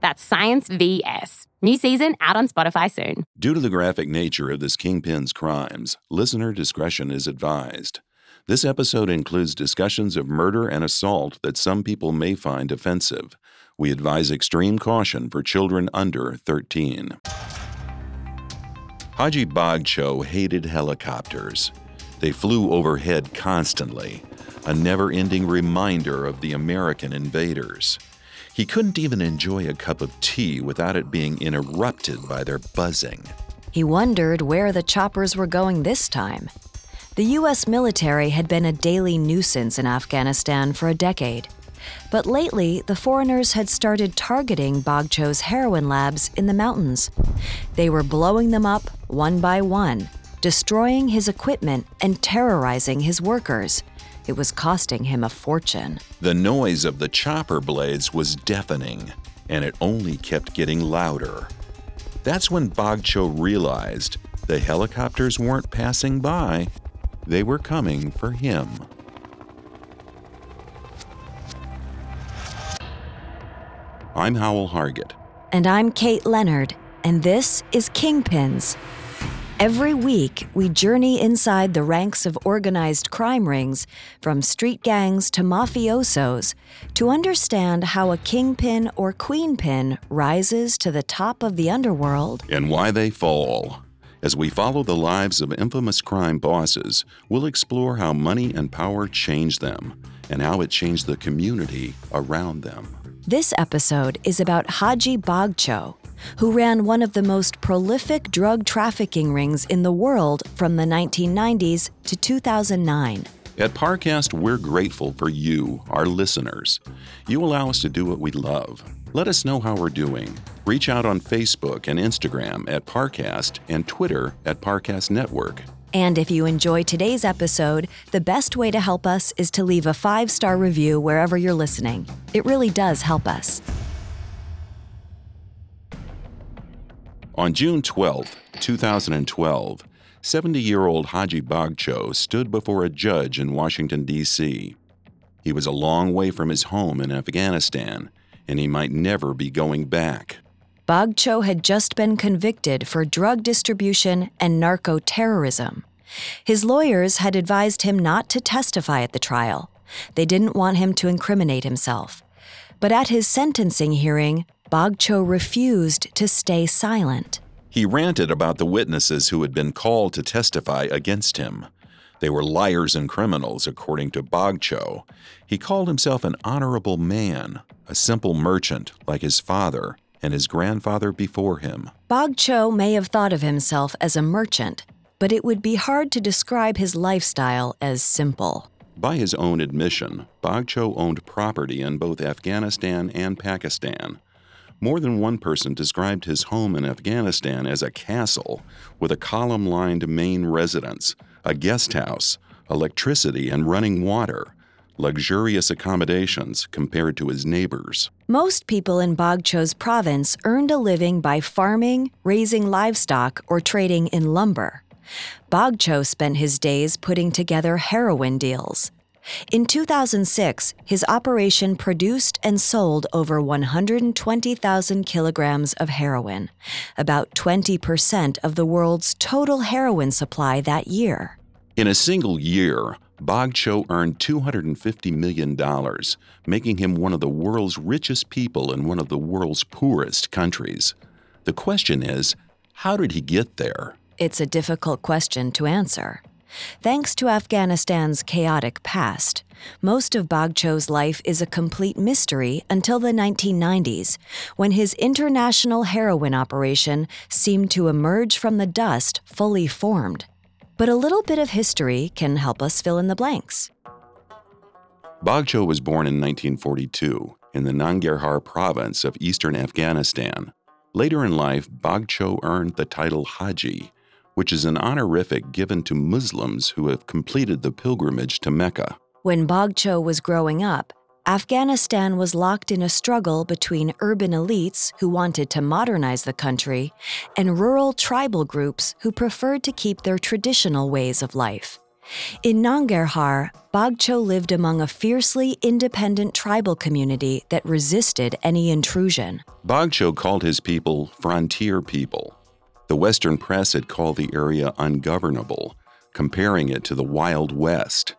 That's Science VS. New season out on Spotify soon. Due to the graphic nature of this kingpin's crimes, listener discretion is advised. This episode includes discussions of murder and assault that some people may find offensive. We advise extreme caution for children under 13. Haji Bagcho hated helicopters. They flew overhead constantly, a never ending reminder of the American invaders. He couldn't even enjoy a cup of tea without it being interrupted by their buzzing. He wondered where the choppers were going this time. The U.S. military had been a daily nuisance in Afghanistan for a decade. But lately, the foreigners had started targeting Bagcho's heroin labs in the mountains. They were blowing them up one by one, destroying his equipment and terrorizing his workers. It was costing him a fortune. The noise of the chopper blades was deafening, and it only kept getting louder. That's when Bagcho realized the helicopters weren't passing by, they were coming for him. I'm Howell Hargett. And I'm Kate Leonard, and this is Kingpins Every week, we journey inside the ranks of organized crime rings, from street gangs to mafiosos, to understand how a kingpin or queenpin rises to the top of the underworld and why they fall. As we follow the lives of infamous crime bosses, we'll explore how money and power changed them and how it changed the community around them. This episode is about Haji Bagcho, who ran one of the most prolific drug trafficking rings in the world from the 1990s to 2009. At Parcast, we're grateful for you, our listeners. You allow us to do what we love. Let us know how we're doing. Reach out on Facebook and Instagram at Parcast and Twitter at Parcast Network. And if you enjoy today's episode, the best way to help us is to leave a five star review wherever you're listening. It really does help us. On June 12, 2012, 70 year old Haji Bagcho stood before a judge in Washington, D.C. He was a long way from his home in Afghanistan, and he might never be going back. Bagcho had just been convicted for drug distribution and narco terrorism. His lawyers had advised him not to testify at the trial. They didn't want him to incriminate himself. But at his sentencing hearing, Bagcho refused to stay silent. He ranted about the witnesses who had been called to testify against him. They were liars and criminals, according to Bagcho. He called himself an honorable man, a simple merchant like his father and his grandfather before him. Bagcho may have thought of himself as a merchant, but it would be hard to describe his lifestyle as simple. By his own admission, Bagcho owned property in both Afghanistan and Pakistan. More than one person described his home in Afghanistan as a castle with a column lined main residence, a guest house, electricity, and running water. Luxurious accommodations compared to his neighbors. Most people in Bagcho's province earned a living by farming, raising livestock, or trading in lumber. Bagcho spent his days putting together heroin deals. In 2006, his operation produced and sold over 120,000 kilograms of heroin, about 20% of the world's total heroin supply that year. In a single year, Bagcho earned $250 million, making him one of the world's richest people in one of the world's poorest countries. The question is how did he get there? It's a difficult question to answer. Thanks to Afghanistan's chaotic past, most of Bagcho's life is a complete mystery until the 1990s, when his international heroin operation seemed to emerge from the dust fully formed. But a little bit of history can help us fill in the blanks. Bagcho was born in 1942 in the Nangarhar province of eastern Afghanistan. Later in life, Bagcho earned the title Haji, which is an honorific given to Muslims who have completed the pilgrimage to Mecca. When Bagcho was growing up, Afghanistan was locked in a struggle between urban elites who wanted to modernize the country and rural tribal groups who preferred to keep their traditional ways of life. In Nangarhar, Bagcho lived among a fiercely independent tribal community that resisted any intrusion. Bagcho called his people frontier people. The Western press had called the area ungovernable, comparing it to the Wild West.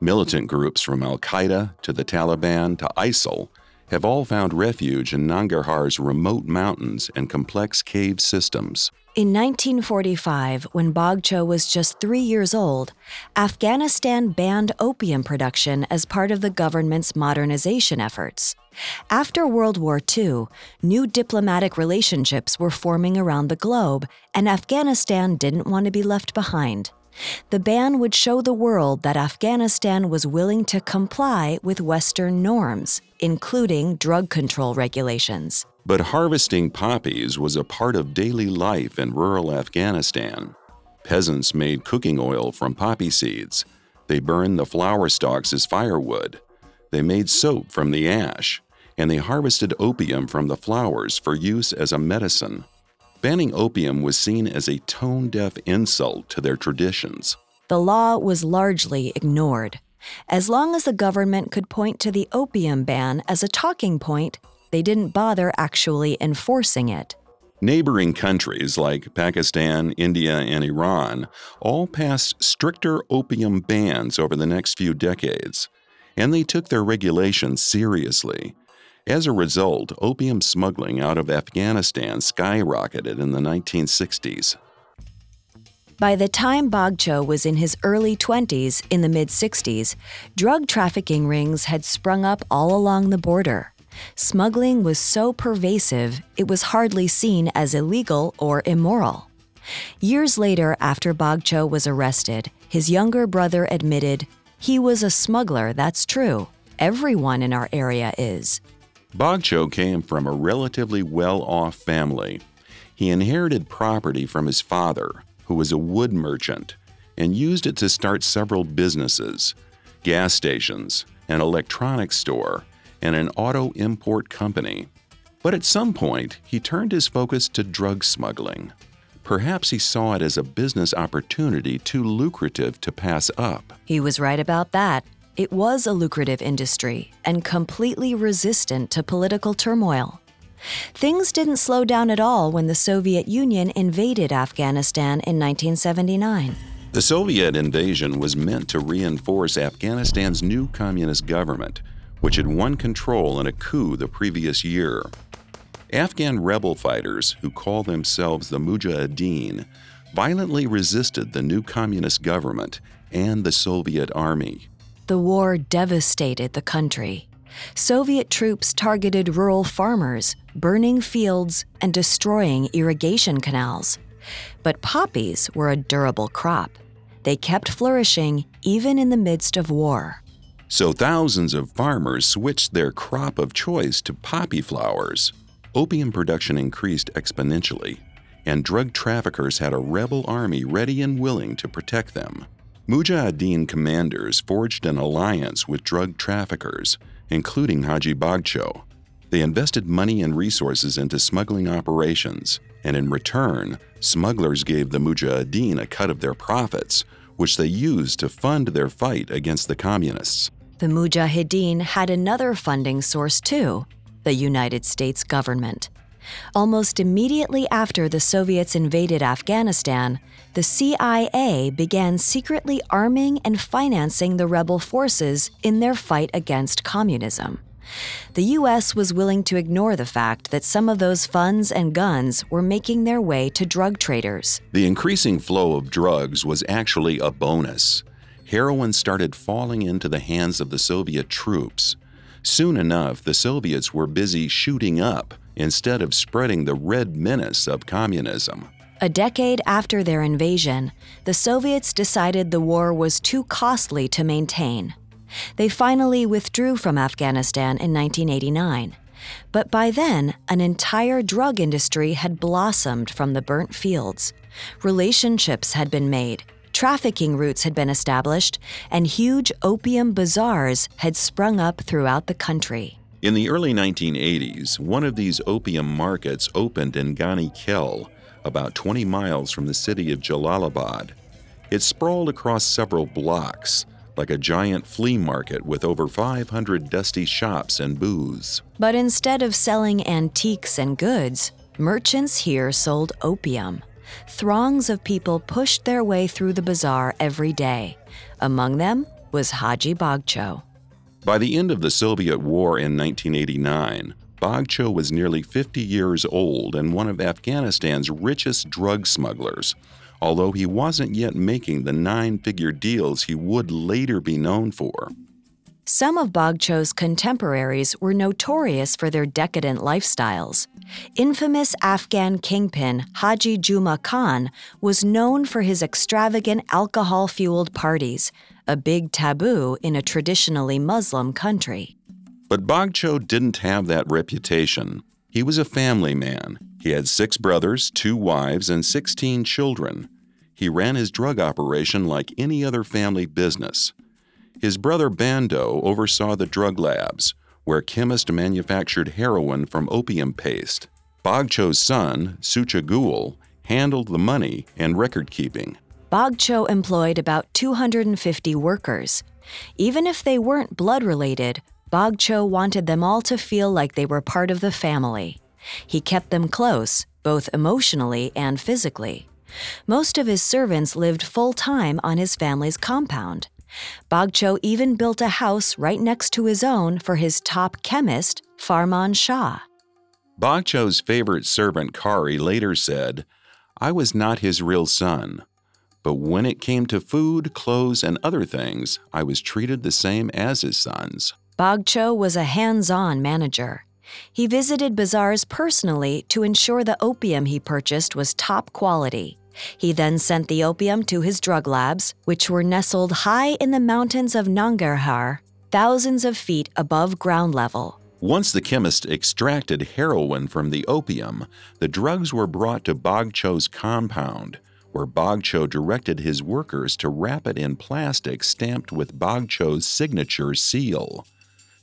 Militant groups from Al Qaeda to the Taliban to ISIL have all found refuge in Nangarhar's remote mountains and complex cave systems. In 1945, when Bagcho was just three years old, Afghanistan banned opium production as part of the government's modernization efforts. After World War II, new diplomatic relationships were forming around the globe, and Afghanistan didn't want to be left behind. The ban would show the world that Afghanistan was willing to comply with Western norms, including drug control regulations. But harvesting poppies was a part of daily life in rural Afghanistan. Peasants made cooking oil from poppy seeds. They burned the flower stalks as firewood. They made soap from the ash, and they harvested opium from the flowers for use as a medicine. Banning opium was seen as a tone deaf insult to their traditions. The law was largely ignored. As long as the government could point to the opium ban as a talking point, they didn't bother actually enforcing it. Neighboring countries like Pakistan, India, and Iran all passed stricter opium bans over the next few decades, and they took their regulations seriously. As a result, opium smuggling out of Afghanistan skyrocketed in the 1960s. By the time Bagcho was in his early 20s, in the mid 60s, drug trafficking rings had sprung up all along the border. Smuggling was so pervasive, it was hardly seen as illegal or immoral. Years later, after Bagcho was arrested, his younger brother admitted, He was a smuggler, that's true. Everyone in our area is. Bagcho came from a relatively well off family. He inherited property from his father, who was a wood merchant, and used it to start several businesses gas stations, an electronics store, and an auto import company. But at some point, he turned his focus to drug smuggling. Perhaps he saw it as a business opportunity too lucrative to pass up. He was right about that. It was a lucrative industry and completely resistant to political turmoil. Things didn't slow down at all when the Soviet Union invaded Afghanistan in 1979. The Soviet invasion was meant to reinforce Afghanistan's new communist government, which had won control in a coup the previous year. Afghan rebel fighters, who call themselves the Mujahideen, violently resisted the new communist government and the Soviet army. The war devastated the country. Soviet troops targeted rural farmers, burning fields and destroying irrigation canals. But poppies were a durable crop. They kept flourishing even in the midst of war. So thousands of farmers switched their crop of choice to poppy flowers. Opium production increased exponentially, and drug traffickers had a rebel army ready and willing to protect them. Mujahideen commanders forged an alliance with drug traffickers, including Haji Bagcho. They invested money and resources into smuggling operations, and in return, smugglers gave the Mujahideen a cut of their profits, which they used to fund their fight against the communists. The Mujahideen had another funding source too the United States government. Almost immediately after the Soviets invaded Afghanistan, the CIA began secretly arming and financing the rebel forces in their fight against communism. The U.S. was willing to ignore the fact that some of those funds and guns were making their way to drug traders. The increasing flow of drugs was actually a bonus. Heroin started falling into the hands of the Soviet troops. Soon enough, the Soviets were busy shooting up instead of spreading the red menace of communism. A decade after their invasion, the Soviets decided the war was too costly to maintain. They finally withdrew from Afghanistan in 1989. But by then, an entire drug industry had blossomed from the burnt fields. Relationships had been made, trafficking routes had been established, and huge opium bazaars had sprung up throughout the country. In the early 1980s, one of these opium markets opened in Gani Khel, about 20 miles from the city of Jalalabad. It sprawled across several blocks, like a giant flea market with over 500 dusty shops and booths. But instead of selling antiques and goods, merchants here sold opium. Throngs of people pushed their way through the bazaar every day. Among them was Haji Bagcho. By the end of the Soviet War in 1989, Bagcho was nearly 50 years old and one of Afghanistan's richest drug smugglers, although he wasn't yet making the nine figure deals he would later be known for. Some of Bagcho's contemporaries were notorious for their decadent lifestyles. Infamous Afghan kingpin Haji Juma Khan was known for his extravagant alcohol fueled parties, a big taboo in a traditionally Muslim country. But Bagcho didn't have that reputation. He was a family man. He had six brothers, two wives, and 16 children. He ran his drug operation like any other family business. His brother Bando oversaw the drug labs, where chemists manufactured heroin from opium paste. Bagcho's son, Sucha Gul, handled the money and record keeping. Bagcho employed about 250 workers. Even if they weren't blood related, Bagcho wanted them all to feel like they were part of the family. He kept them close, both emotionally and physically. Most of his servants lived full time on his family's compound. Bagcho even built a house right next to his own for his top chemist, Farman Shah. Bagcho's favorite servant, Kari, later said, I was not his real son. But when it came to food, clothes, and other things, I was treated the same as his sons. Bagcho was a hands on manager. He visited bazaars personally to ensure the opium he purchased was top quality. He then sent the opium to his drug labs, which were nestled high in the mountains of Nangarhar, thousands of feet above ground level. Once the chemist extracted heroin from the opium, the drugs were brought to Bagcho's compound, where Bagcho directed his workers to wrap it in plastic stamped with Bagcho's signature seal.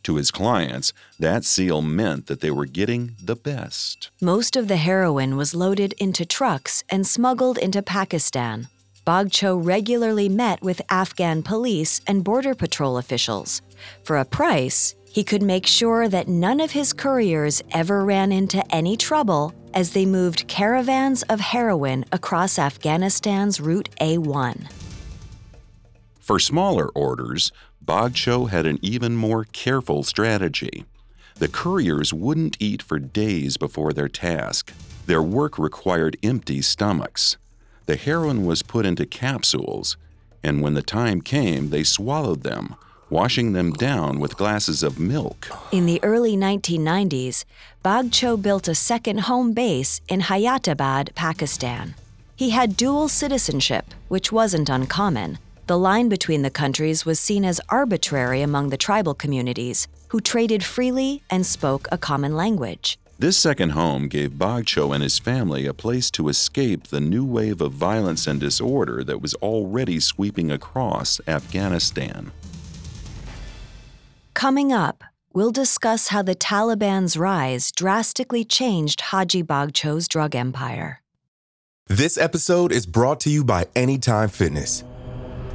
To his clients, that seal meant that they were getting the best. Most of the heroin was loaded into trucks and smuggled into Pakistan. Bagcho regularly met with Afghan police and Border Patrol officials. For a price, he could make sure that none of his couriers ever ran into any trouble as they moved caravans of heroin across Afghanistan's Route A1. For smaller orders, Bagcho had an even more careful strategy. The couriers wouldn't eat for days before their task. Their work required empty stomachs. The heroin was put into capsules, and when the time came, they swallowed them, washing them down with glasses of milk. In the early 1990s, Bagcho built a second home base in Hayatabad, Pakistan. He had dual citizenship, which wasn't uncommon. The line between the countries was seen as arbitrary among the tribal communities, who traded freely and spoke a common language. This second home gave Bagcho and his family a place to escape the new wave of violence and disorder that was already sweeping across Afghanistan. Coming up, we'll discuss how the Taliban's rise drastically changed Haji Bagcho's drug empire. This episode is brought to you by Anytime Fitness.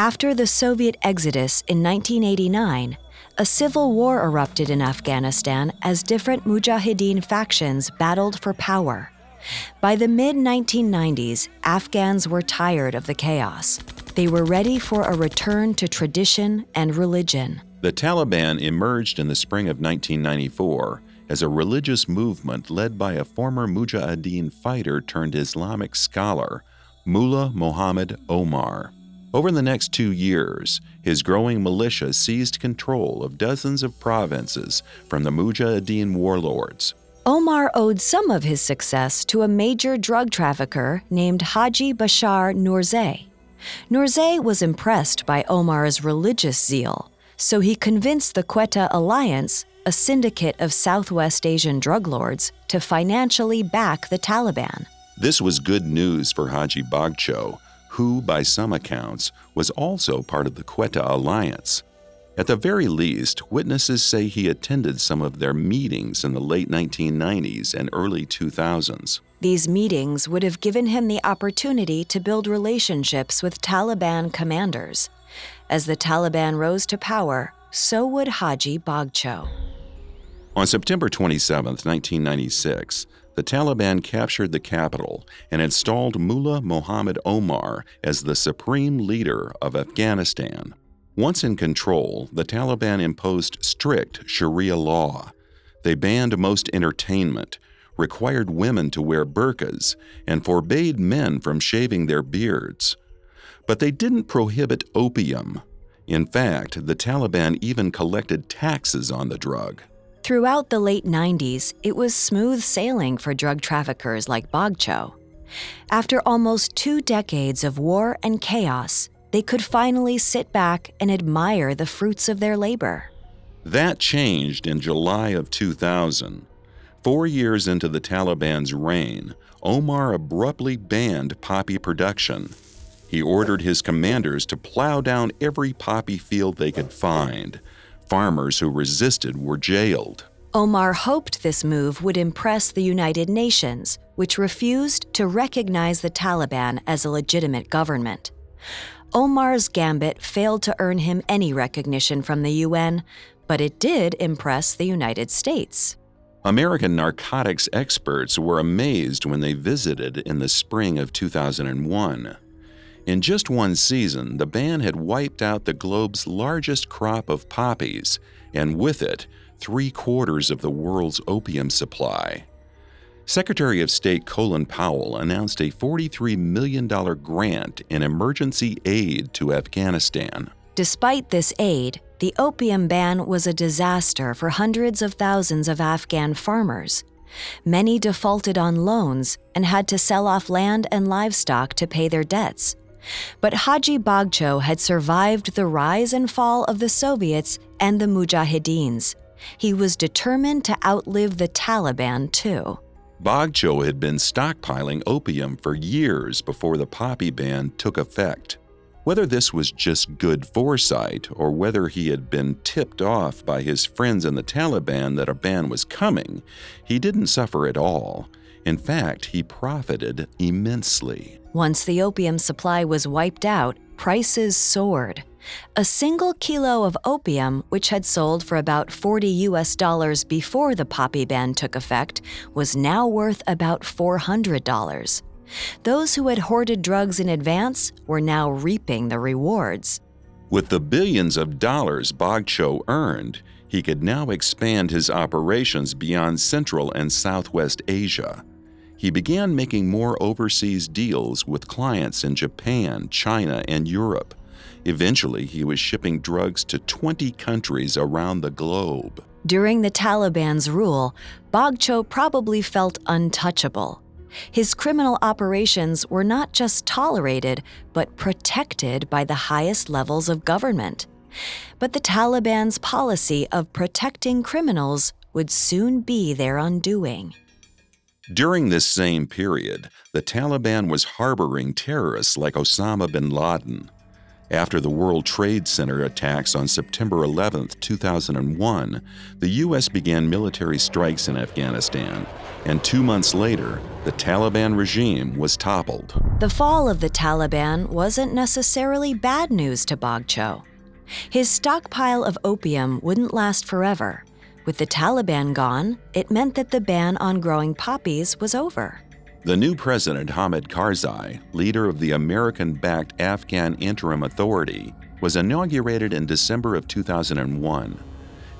After the Soviet exodus in 1989, a civil war erupted in Afghanistan as different Mujahideen factions battled for power. By the mid 1990s, Afghans were tired of the chaos. They were ready for a return to tradition and religion. The Taliban emerged in the spring of 1994 as a religious movement led by a former Mujahideen fighter turned Islamic scholar, Mullah Mohammed Omar. Over the next two years, his growing militia seized control of dozens of provinces from the Mujahideen warlords. Omar owed some of his success to a major drug trafficker named Haji Bashar Nourzai. Nourzai was impressed by Omar's religious zeal, so he convinced the Quetta Alliance, a syndicate of Southwest Asian drug lords, to financially back the Taliban. This was good news for Haji Bagcho, who, by some accounts, was also part of the Quetta alliance. At the very least, witnesses say he attended some of their meetings in the late 1990s and early 2000s. These meetings would have given him the opportunity to build relationships with Taliban commanders. As the Taliban rose to power, so would Haji Bagcho. On September 27, 1996, the Taliban captured the capital and installed Mullah Mohammed Omar as the supreme leader of Afghanistan. Once in control, the Taliban imposed strict Sharia law. They banned most entertainment, required women to wear burqas, and forbade men from shaving their beards. But they didn't prohibit opium. In fact, the Taliban even collected taxes on the drug. Throughout the late 90s, it was smooth sailing for drug traffickers like Bagcho. After almost two decades of war and chaos, they could finally sit back and admire the fruits of their labor. That changed in July of 2000. Four years into the Taliban's reign, Omar abruptly banned poppy production. He ordered his commanders to plow down every poppy field they could find. Farmers who resisted were jailed. Omar hoped this move would impress the United Nations, which refused to recognize the Taliban as a legitimate government. Omar's gambit failed to earn him any recognition from the UN, but it did impress the United States. American narcotics experts were amazed when they visited in the spring of 2001. In just one season, the ban had wiped out the globe's largest crop of poppies, and with it, three quarters of the world's opium supply. Secretary of State Colin Powell announced a $43 million grant in emergency aid to Afghanistan. Despite this aid, the opium ban was a disaster for hundreds of thousands of Afghan farmers. Many defaulted on loans and had to sell off land and livestock to pay their debts. But Haji Bagcho had survived the rise and fall of the Soviets and the Mujahideens. He was determined to outlive the Taliban, too. Bagcho had been stockpiling opium for years before the poppy ban took effect. Whether this was just good foresight or whether he had been tipped off by his friends in the Taliban that a ban was coming, he didn't suffer at all. In fact, he profited immensely. Once the opium supply was wiped out, prices soared. A single kilo of opium, which had sold for about 40 US dollars before the poppy ban took effect, was now worth about $400. Those who had hoarded drugs in advance were now reaping the rewards. With the billions of dollars Bagcho earned, he could now expand his operations beyond Central and Southwest Asia. He began making more overseas deals with clients in Japan, China, and Europe. Eventually, he was shipping drugs to 20 countries around the globe. During the Taliban's rule, Bagcho probably felt untouchable. His criminal operations were not just tolerated, but protected by the highest levels of government. But the Taliban's policy of protecting criminals would soon be their undoing. During this same period, the Taliban was harboring terrorists like Osama bin Laden. After the World Trade Center attacks on September 11, 2001, the U.S. began military strikes in Afghanistan, and two months later, the Taliban regime was toppled. The fall of the Taliban wasn't necessarily bad news to Bagcho. His stockpile of opium wouldn't last forever. With the Taliban gone, it meant that the ban on growing poppies was over. The new president, Hamid Karzai, leader of the American backed Afghan Interim Authority, was inaugurated in December of 2001.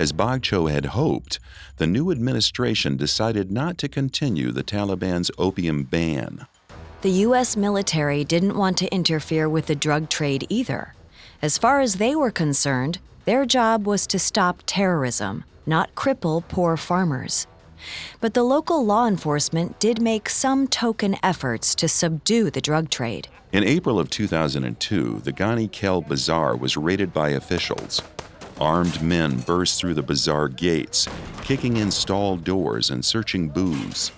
As Bagcho had hoped, the new administration decided not to continue the Taliban's opium ban. The U.S. military didn't want to interfere with the drug trade either. As far as they were concerned, their job was to stop terrorism, not cripple poor farmers. But the local law enforcement did make some token efforts to subdue the drug trade. In April of 2002, the Gani Khel Bazaar was raided by officials. Armed men burst through the bazaar gates, kicking in stall doors and searching booths.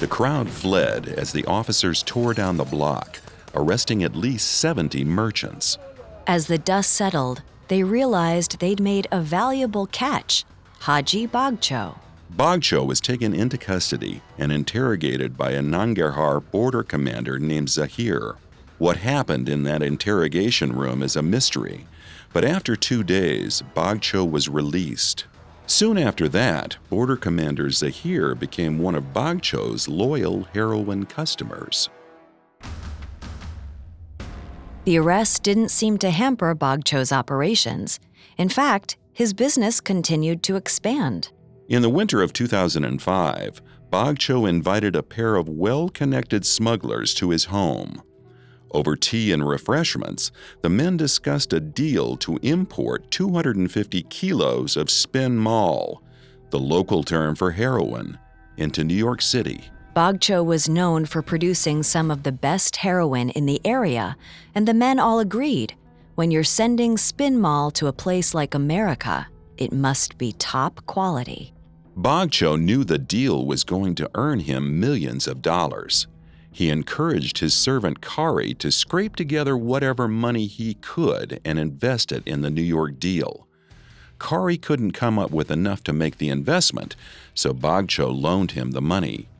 The crowd fled as the officers tore down the block, arresting at least 70 merchants. As the dust settled, they realized they'd made a valuable catch Haji Bagcho. Bagcho was taken into custody and interrogated by a Nangarhar border commander named Zahir. What happened in that interrogation room is a mystery, but after two days, Bagcho was released. Soon after that, Border Commander Zahir became one of Bagcho's loyal heroin customers. The arrest didn't seem to hamper Bagcho's operations. In fact, his business continued to expand. In the winter of 2005, Bagcho invited a pair of well connected smugglers to his home. Over tea and refreshments, the men discussed a deal to import 250 kilos of spin mall, the local term for heroin, into New York City. Bagcho was known for producing some of the best heroin in the area, and the men all agreed when you're sending spin mall to a place like America, it must be top quality. Bagcho knew the deal was going to earn him millions of dollars. He encouraged his servant Kari to scrape together whatever money he could and invest it in the New York deal. Kari couldn't come up with enough to make the investment, so Bagcho loaned him the money.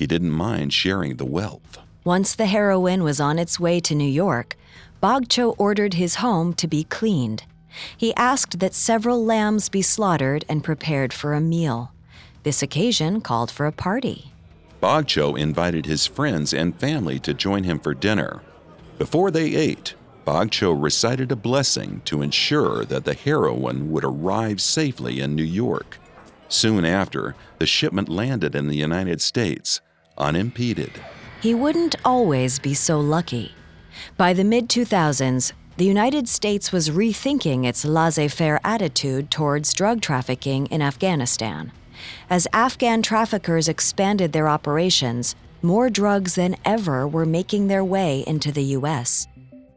He didn't mind sharing the wealth. Once the heroin was on its way to New York, Bagcho ordered his home to be cleaned. He asked that several lambs be slaughtered and prepared for a meal. This occasion called for a party. Bagcho invited his friends and family to join him for dinner. Before they ate, Bagcho recited a blessing to ensure that the heroin would arrive safely in New York. Soon after, the shipment landed in the United States, unimpeded. He wouldn't always be so lucky. By the mid 2000s, the United States was rethinking its laissez faire attitude towards drug trafficking in Afghanistan. As Afghan traffickers expanded their operations, more drugs than ever were making their way into the U.S.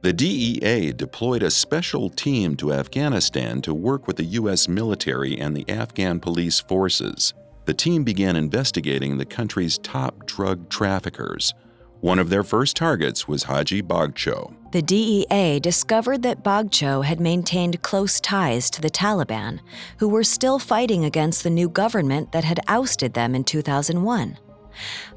The DEA deployed a special team to Afghanistan to work with the U.S. military and the Afghan police forces. The team began investigating the country's top drug traffickers. One of their first targets was Haji Bagcho. The DEA discovered that Bagcho had maintained close ties to the Taliban, who were still fighting against the new government that had ousted them in 2001.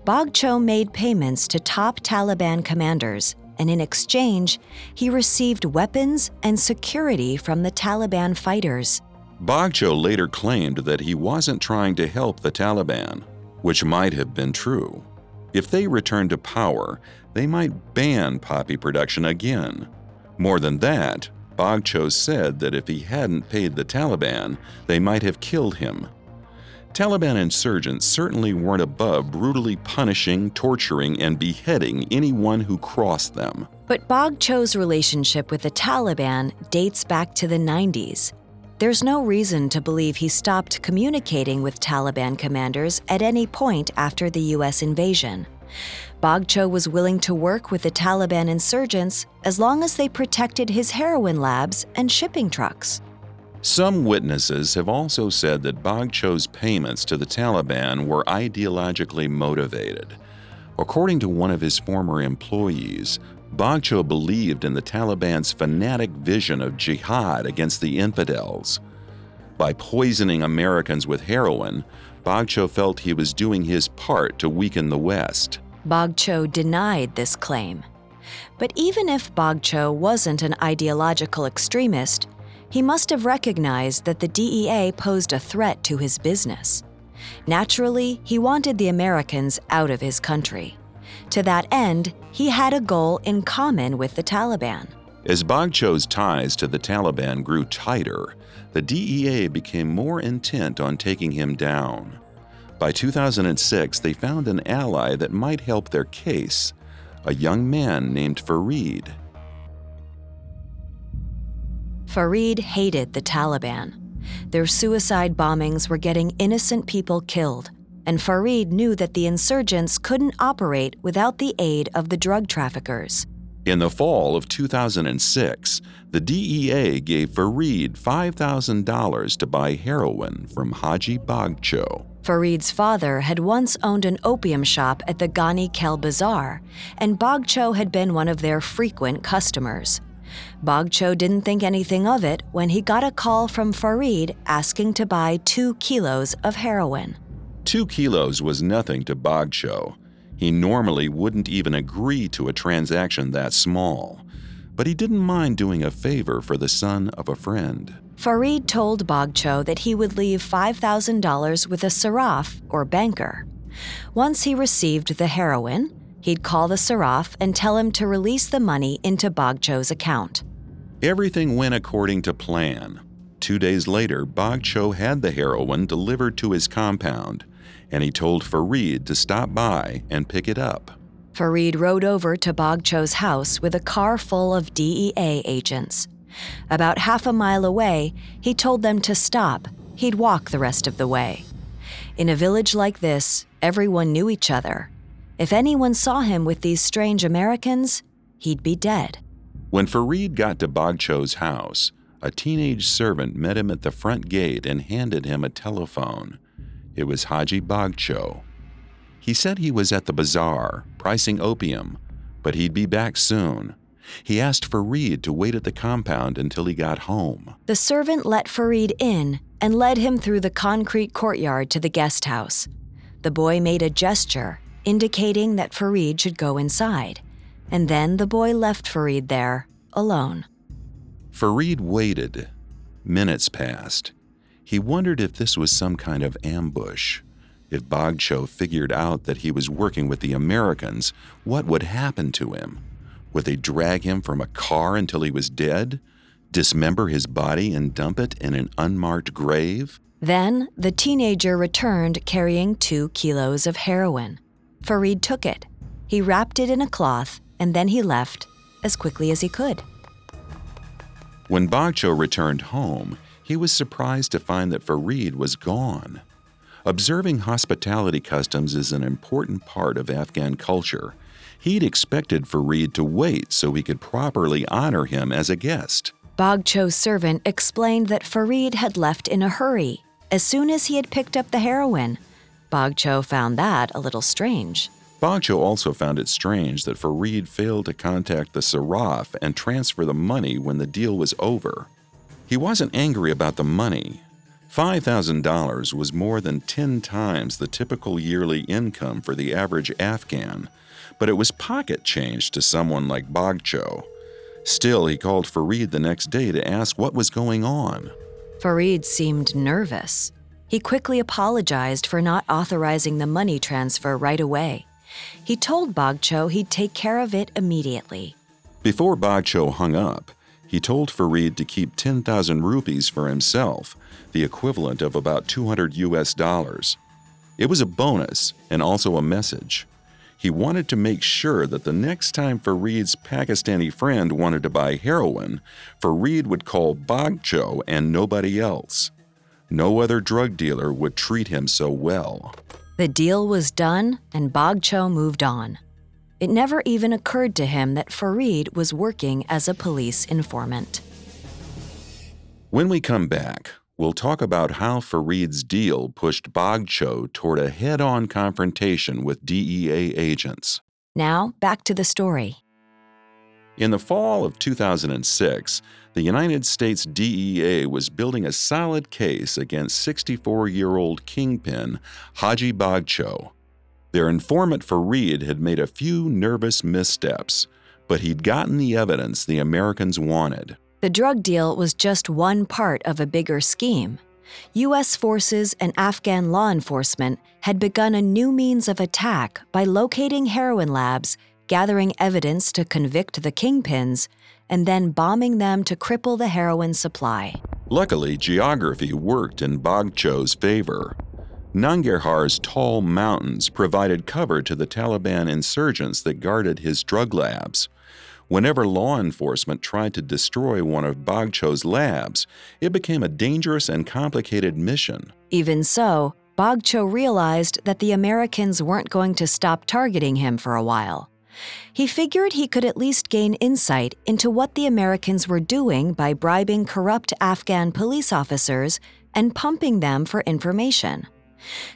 Bagcho made payments to top Taliban commanders, and in exchange, he received weapons and security from the Taliban fighters. Bagcho later claimed that he wasn't trying to help the Taliban, which might have been true. If they returned to power, they might ban poppy production again. More than that, Bagcho said that if he hadn't paid the Taliban, they might have killed him. Taliban insurgents certainly weren't above brutally punishing, torturing, and beheading anyone who crossed them. But Bagcho's relationship with the Taliban dates back to the 90s. There's no reason to believe he stopped communicating with Taliban commanders at any point after the U.S. invasion. Bagcho was willing to work with the Taliban insurgents as long as they protected his heroin labs and shipping trucks. Some witnesses have also said that Bagcho's payments to the Taliban were ideologically motivated. According to one of his former employees, Bagcho believed in the Taliban's fanatic vision of jihad against the infidels. By poisoning Americans with heroin, Bagcho felt he was doing his part to weaken the West. Bagcho denied this claim. But even if Bagcho wasn't an ideological extremist, he must have recognized that the DEA posed a threat to his business. Naturally, he wanted the Americans out of his country. To that end, he had a goal in common with the Taliban. As Bagcho's ties to the Taliban grew tighter, the DEA became more intent on taking him down. By 2006, they found an ally that might help their case a young man named Fareed. Fareed hated the Taliban. Their suicide bombings were getting innocent people killed, and Farid knew that the insurgents couldn't operate without the aid of the drug traffickers. In the fall of 2006, the DEA gave Farid $5,000 to buy heroin from Haji Bog Farid's father had once owned an opium shop at the Ghani Khel Bazaar, and Bagcho had been one of their frequent customers. Bagcho didn't think anything of it when he got a call from Farid asking to buy two kilos of heroin. Two kilos was nothing to Bagcho. He normally wouldn't even agree to a transaction that small, but he didn't mind doing a favor for the son of a friend. Farid told Bagcho that he would leave $5,000 with a saraf, or banker. Once he received the heroin, he'd call the saraf and tell him to release the money into Bagcho's account. Everything went according to plan. Two days later, Bagcho had the heroin delivered to his compound, and he told Fareed to stop by and pick it up. Fareed rode over to Bagcho's house with a car full of DEA agents. About half a mile away, he told them to stop. He'd walk the rest of the way. In a village like this, everyone knew each other. If anyone saw him with these strange Americans, he'd be dead. When Fareed got to Bagcho's house, a teenage servant met him at the front gate and handed him a telephone. It was Haji Bagcho. He said he was at the bazaar, pricing opium, but he'd be back soon. He asked Fareed to wait at the compound until he got home. The servant let Farid in and led him through the concrete courtyard to the guest house. The boy made a gesture, indicating that Farid should go inside, and then the boy left Farid there, alone. Farid waited. Minutes passed. He wondered if this was some kind of ambush. If Bagcho figured out that he was working with the Americans, what would happen to him? Would they drag him from a car until he was dead? Dismember his body and dump it in an unmarked grave? Then the teenager returned carrying two kilos of heroin. Farid took it. He wrapped it in a cloth and then he left as quickly as he could. When Bagcho returned home, he was surprised to find that Fareed was gone. Observing hospitality customs is an important part of Afghan culture. He'd expected Fareed to wait so he could properly honor him as a guest. Bagcho's servant explained that Fareed had left in a hurry as soon as he had picked up the heroin. Bagcho found that a little strange. Bagcho also found it strange that Fareed failed to contact the Saraf and transfer the money when the deal was over. He wasn't angry about the money. $5,000 was more than 10 times the typical yearly income for the average Afghan, but it was pocket change to someone like Bagcho. Still, he called Farid the next day to ask what was going on. Farid seemed nervous. He quickly apologized for not authorizing the money transfer right away. He told Bagcho he'd take care of it immediately. Before Bagcho hung up, He told Fareed to keep 10,000 rupees for himself, the equivalent of about 200 US dollars. It was a bonus and also a message. He wanted to make sure that the next time Fareed's Pakistani friend wanted to buy heroin, Fareed would call Bagcho and nobody else. No other drug dealer would treat him so well. The deal was done, and Bagcho moved on. It never even occurred to him that Fareed was working as a police informant. When we come back, we'll talk about how Fareed's deal pushed Bagcho toward a head on confrontation with DEA agents. Now, back to the story. In the fall of 2006, the United States DEA was building a solid case against 64 year old kingpin Haji Bagcho. Their informant Fareed had made a few nervous missteps, but he'd gotten the evidence the Americans wanted. The drug deal was just one part of a bigger scheme. U.S. forces and Afghan law enforcement had begun a new means of attack by locating heroin labs, gathering evidence to convict the kingpins, and then bombing them to cripple the heroin supply. Luckily, geography worked in Bagcho's favor. Nangarhar's tall mountains provided cover to the Taliban insurgents that guarded his drug labs. Whenever law enforcement tried to destroy one of Bagcho's labs, it became a dangerous and complicated mission. Even so, Bagcho realized that the Americans weren't going to stop targeting him for a while. He figured he could at least gain insight into what the Americans were doing by bribing corrupt Afghan police officers and pumping them for information.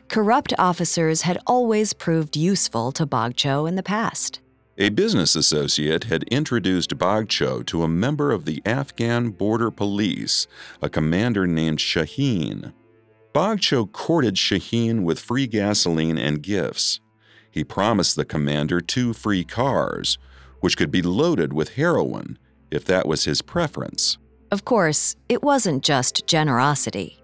Corrupt officers had always proved useful to Bagcho in the past. A business associate had introduced Bagcho to a member of the Afghan border police, a commander named Shaheen. Bagcho courted Shaheen with free gasoline and gifts. He promised the commander two free cars, which could be loaded with heroin if that was his preference. Of course, it wasn't just generosity.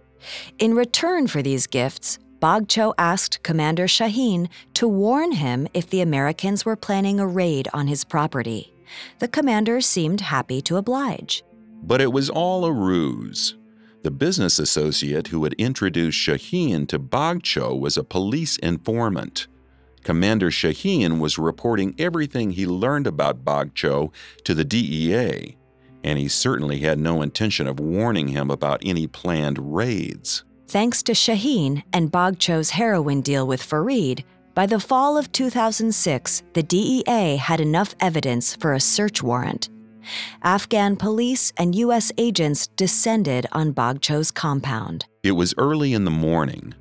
In return for these gifts, Bagcho asked Commander Shaheen to warn him if the Americans were planning a raid on his property. The commander seemed happy to oblige. But it was all a ruse. The business associate who had introduced Shaheen to Bagcho was a police informant. Commander Shaheen was reporting everything he learned about Bagcho to the DEA, and he certainly had no intention of warning him about any planned raids. Thanks to Shaheen and Bagcho's heroin deal with Fareed, by the fall of 2006, the DEA had enough evidence for a search warrant. Afghan police and U.S. agents descended on Bagcho's compound. It was early in the morning.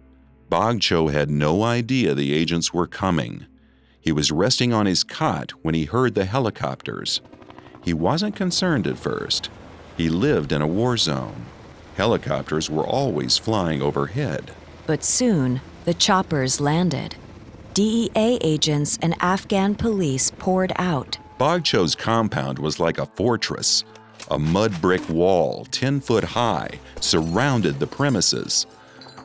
Bagcho had no idea the agents were coming. He was resting on his cot when he heard the helicopters. He wasn't concerned at first. He lived in a war zone. Helicopters were always flying overhead. But soon, the choppers landed. DEA agents and Afghan police poured out. Bagcho's compound was like a fortress. A mud brick wall, 10 foot high, surrounded the premises.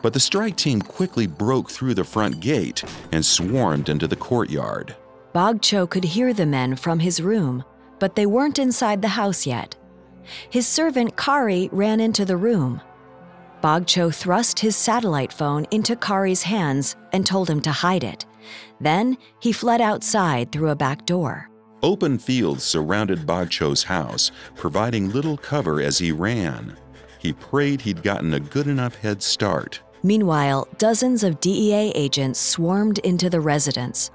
But the strike team quickly broke through the front gate and swarmed into the courtyard. Bagcho could hear the men from his room, but they weren't inside the house yet. His servant Kari ran into the room. Bagcho thrust his satellite phone into Kari's hands and told him to hide it. Then he fled outside through a back door. Open fields surrounded Bagcho's house, providing little cover as he ran. He prayed he'd gotten a good enough head start. Meanwhile, dozens of DEA agents swarmed into the residence.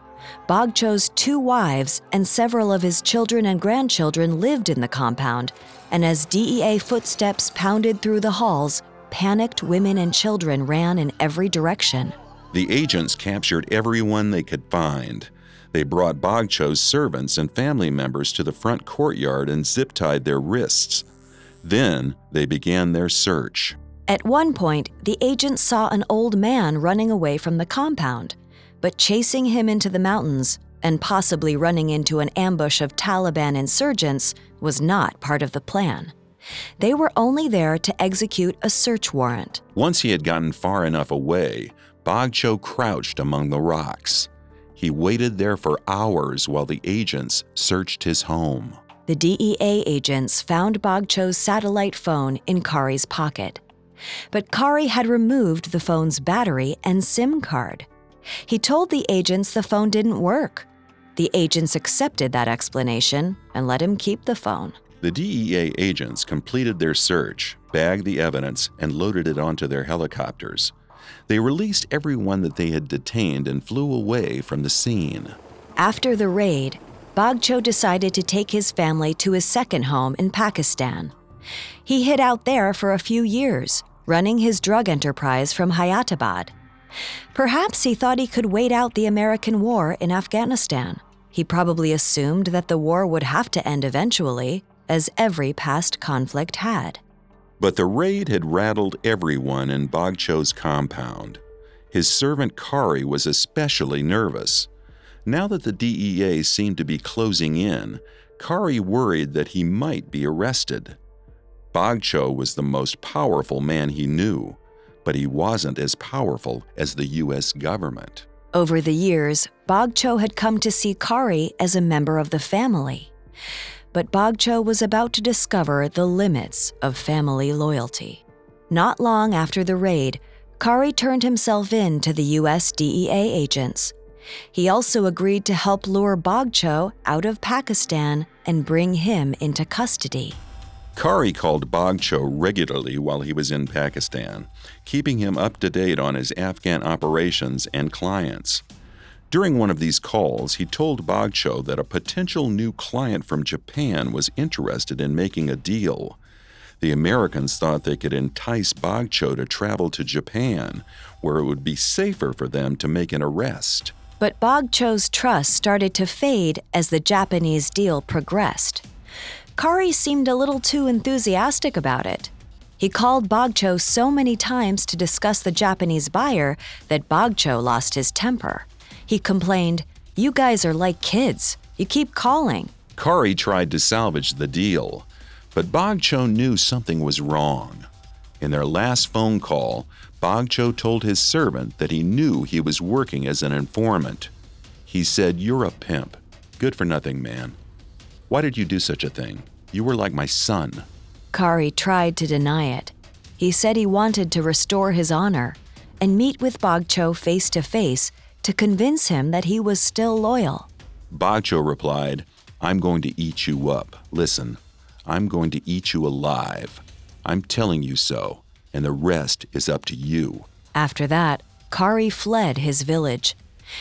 Bagcho's two wives and several of his children and grandchildren lived in the compound, and as DEA footsteps pounded through the halls, panicked women and children ran in every direction. The agents captured everyone they could find. They brought Bagcho's servants and family members to the front courtyard and zip tied their wrists. Then they began their search. At one point, the agents saw an old man running away from the compound, but chasing him into the mountains and possibly running into an ambush of Taliban insurgents was not part of the plan. They were only there to execute a search warrant. Once he had gotten far enough away, Bagcho crouched among the rocks. He waited there for hours while the agents searched his home. the DEA agents found Bagcho's satellite phone in Kari's pocket. But Kari had removed the phone's battery and SIM card. He told the agents the phone didn't work. The agents accepted that explanation and let him keep the phone. The DEA agents completed their search, bagged the evidence, and loaded it onto their helicopters. They released everyone that they had detained and flew away from the scene. After the raid, Bagcho decided to take his family to his second home in Pakistan. He hid out there for a few years, running his drug enterprise from Hayatabad. Perhaps he thought he could wait out the American war in Afghanistan. He probably assumed that the war would have to end eventually, as every past conflict had. But the raid had rattled everyone in Bagcho's compound. His servant Kari was especially nervous. Now that the DEA seemed to be closing in, Kari worried that he might be arrested. Bagcho was the most powerful man he knew, but he wasn't as powerful as the U.S. government. Over the years, Bagcho had come to see Kari as a member of the family. But Bagcho was about to discover the limits of family loyalty. Not long after the raid, Kari turned himself in to the U.S. DEA agents. He also agreed to help lure Bagcho out of Pakistan and bring him into custody. Kari called Bagcho regularly while he was in Pakistan, keeping him up to date on his Afghan operations and clients. During one of these calls, he told Bagcho that a potential new client from Japan was interested in making a deal. The Americans thought they could entice Bagcho to travel to Japan, where it would be safer for them to make an arrest. But Bagcho's trust started to fade as the Japanese deal progressed. Kari seemed a little too enthusiastic about it. He called Bagcho so many times to discuss the Japanese buyer that Bagcho lost his temper. He complained, You guys are like kids. You keep calling. Kari tried to salvage the deal, but Bagcho knew something was wrong. In their last phone call, Bagcho told his servant that he knew he was working as an informant. He said, You're a pimp. Good for nothing, man. Why did you do such a thing? You were like my son. Kari tried to deny it. He said he wanted to restore his honor and meet with Bagcho face to face to convince him that he was still loyal. Bagcho replied, I'm going to eat you up. Listen, I'm going to eat you alive. I'm telling you so, and the rest is up to you. After that, Kari fled his village.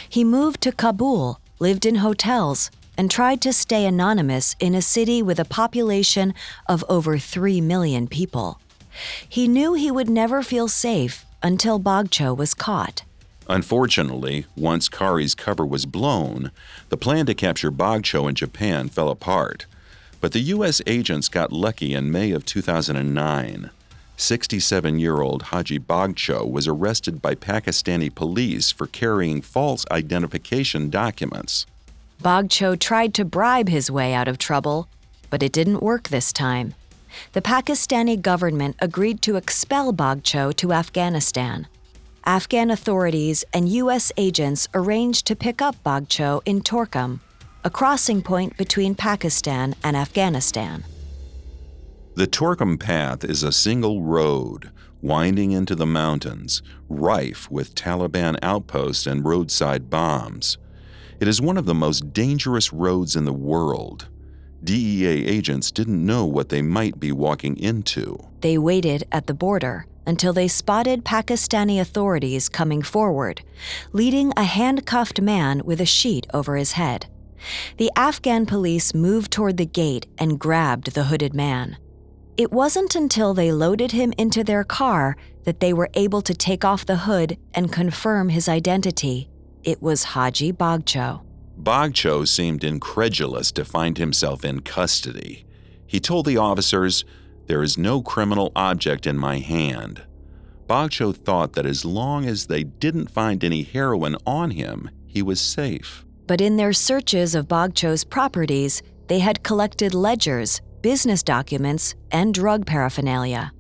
He moved to Kabul, lived in hotels, and tried to stay anonymous in a city with a population of over 3 million people. He knew he would never feel safe until Bagcho was caught. Unfortunately, once Kari's cover was blown, the plan to capture Bagcho in Japan fell apart. But the U.S. agents got lucky in May of 2009. 67 year old Haji Bagcho was arrested by Pakistani police for carrying false identification documents. Bagcho tried to bribe his way out of trouble, but it didn't work this time. The Pakistani government agreed to expel Bagcho to Afghanistan. Afghan authorities and U.S. agents arranged to pick up Bagcho in Torkham, a crossing point between Pakistan and Afghanistan. The Torkham Path is a single road winding into the mountains, rife with Taliban outposts and roadside bombs. It is one of the most dangerous roads in the world. DEA agents didn't know what they might be walking into. They waited at the border until they spotted Pakistani authorities coming forward, leading a handcuffed man with a sheet over his head. The Afghan police moved toward the gate and grabbed the hooded man. It wasn't until they loaded him into their car that they were able to take off the hood and confirm his identity. It was Haji Bagcho. Bagcho seemed incredulous to find himself in custody. He told the officers, There is no criminal object in my hand. Bagcho thought that as long as they didn't find any heroin on him, he was safe. But in their searches of Bagcho's properties, they had collected ledgers, business documents, and drug paraphernalia.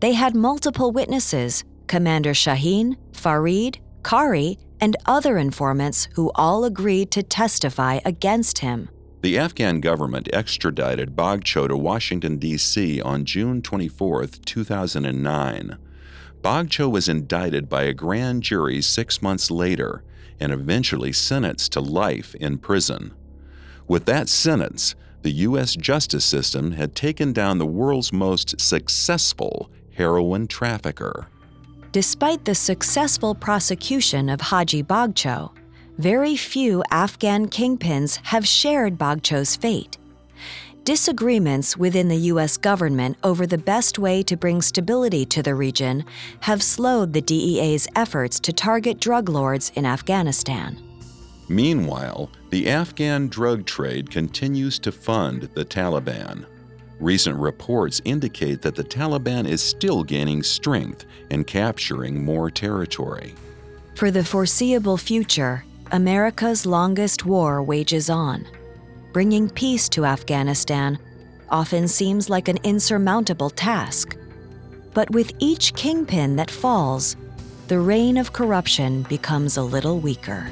They had multiple witnesses Commander Shaheen, Farid, Kari, and other informants who all agreed to testify against him. The Afghan government extradited Bagcho to Washington, D.C. on June 24, 2009. Bagcho was indicted by a grand jury six months later and eventually sentenced to life in prison. With that sentence, the U.S. justice system had taken down the world's most successful heroin trafficker. Despite the successful prosecution of Haji Bagcho, very few Afghan kingpins have shared Bagcho's fate. Disagreements within the U.S. government over the best way to bring stability to the region have slowed the DEA's efforts to target drug lords in Afghanistan. Meanwhile, the Afghan drug trade continues to fund the Taliban. Recent reports indicate that the Taliban is still gaining strength and capturing more territory. For the foreseeable future, America's longest war wages on. Bringing peace to Afghanistan often seems like an insurmountable task. But with each kingpin that falls, the reign of corruption becomes a little weaker.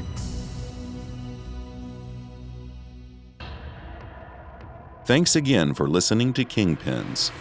Thanks again for listening to Kingpins.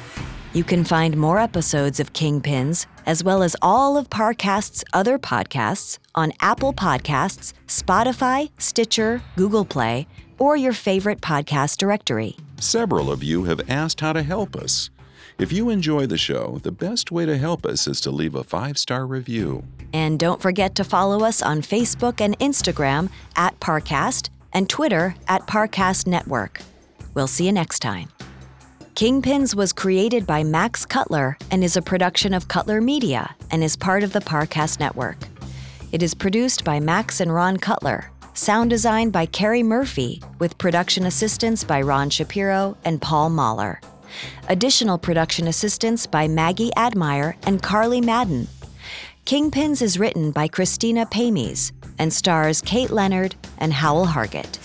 You can find more episodes of Kingpins, as well as all of Parcast's other podcasts, on Apple Podcasts, Spotify, Stitcher, Google Play, or your favorite podcast directory. Several of you have asked how to help us. If you enjoy the show, the best way to help us is to leave a five star review. And don't forget to follow us on Facebook and Instagram at Parcast and Twitter at Parcast Network. We'll see you next time. Kingpins was created by Max Cutler and is a production of Cutler Media and is part of the Parcast Network. It is produced by Max and Ron Cutler, sound designed by Carrie Murphy, with production assistance by Ron Shapiro and Paul Mahler. Additional production assistance by Maggie Admire and Carly Madden. Kingpins is written by Christina Pamies and stars Kate Leonard and Howell Hargett.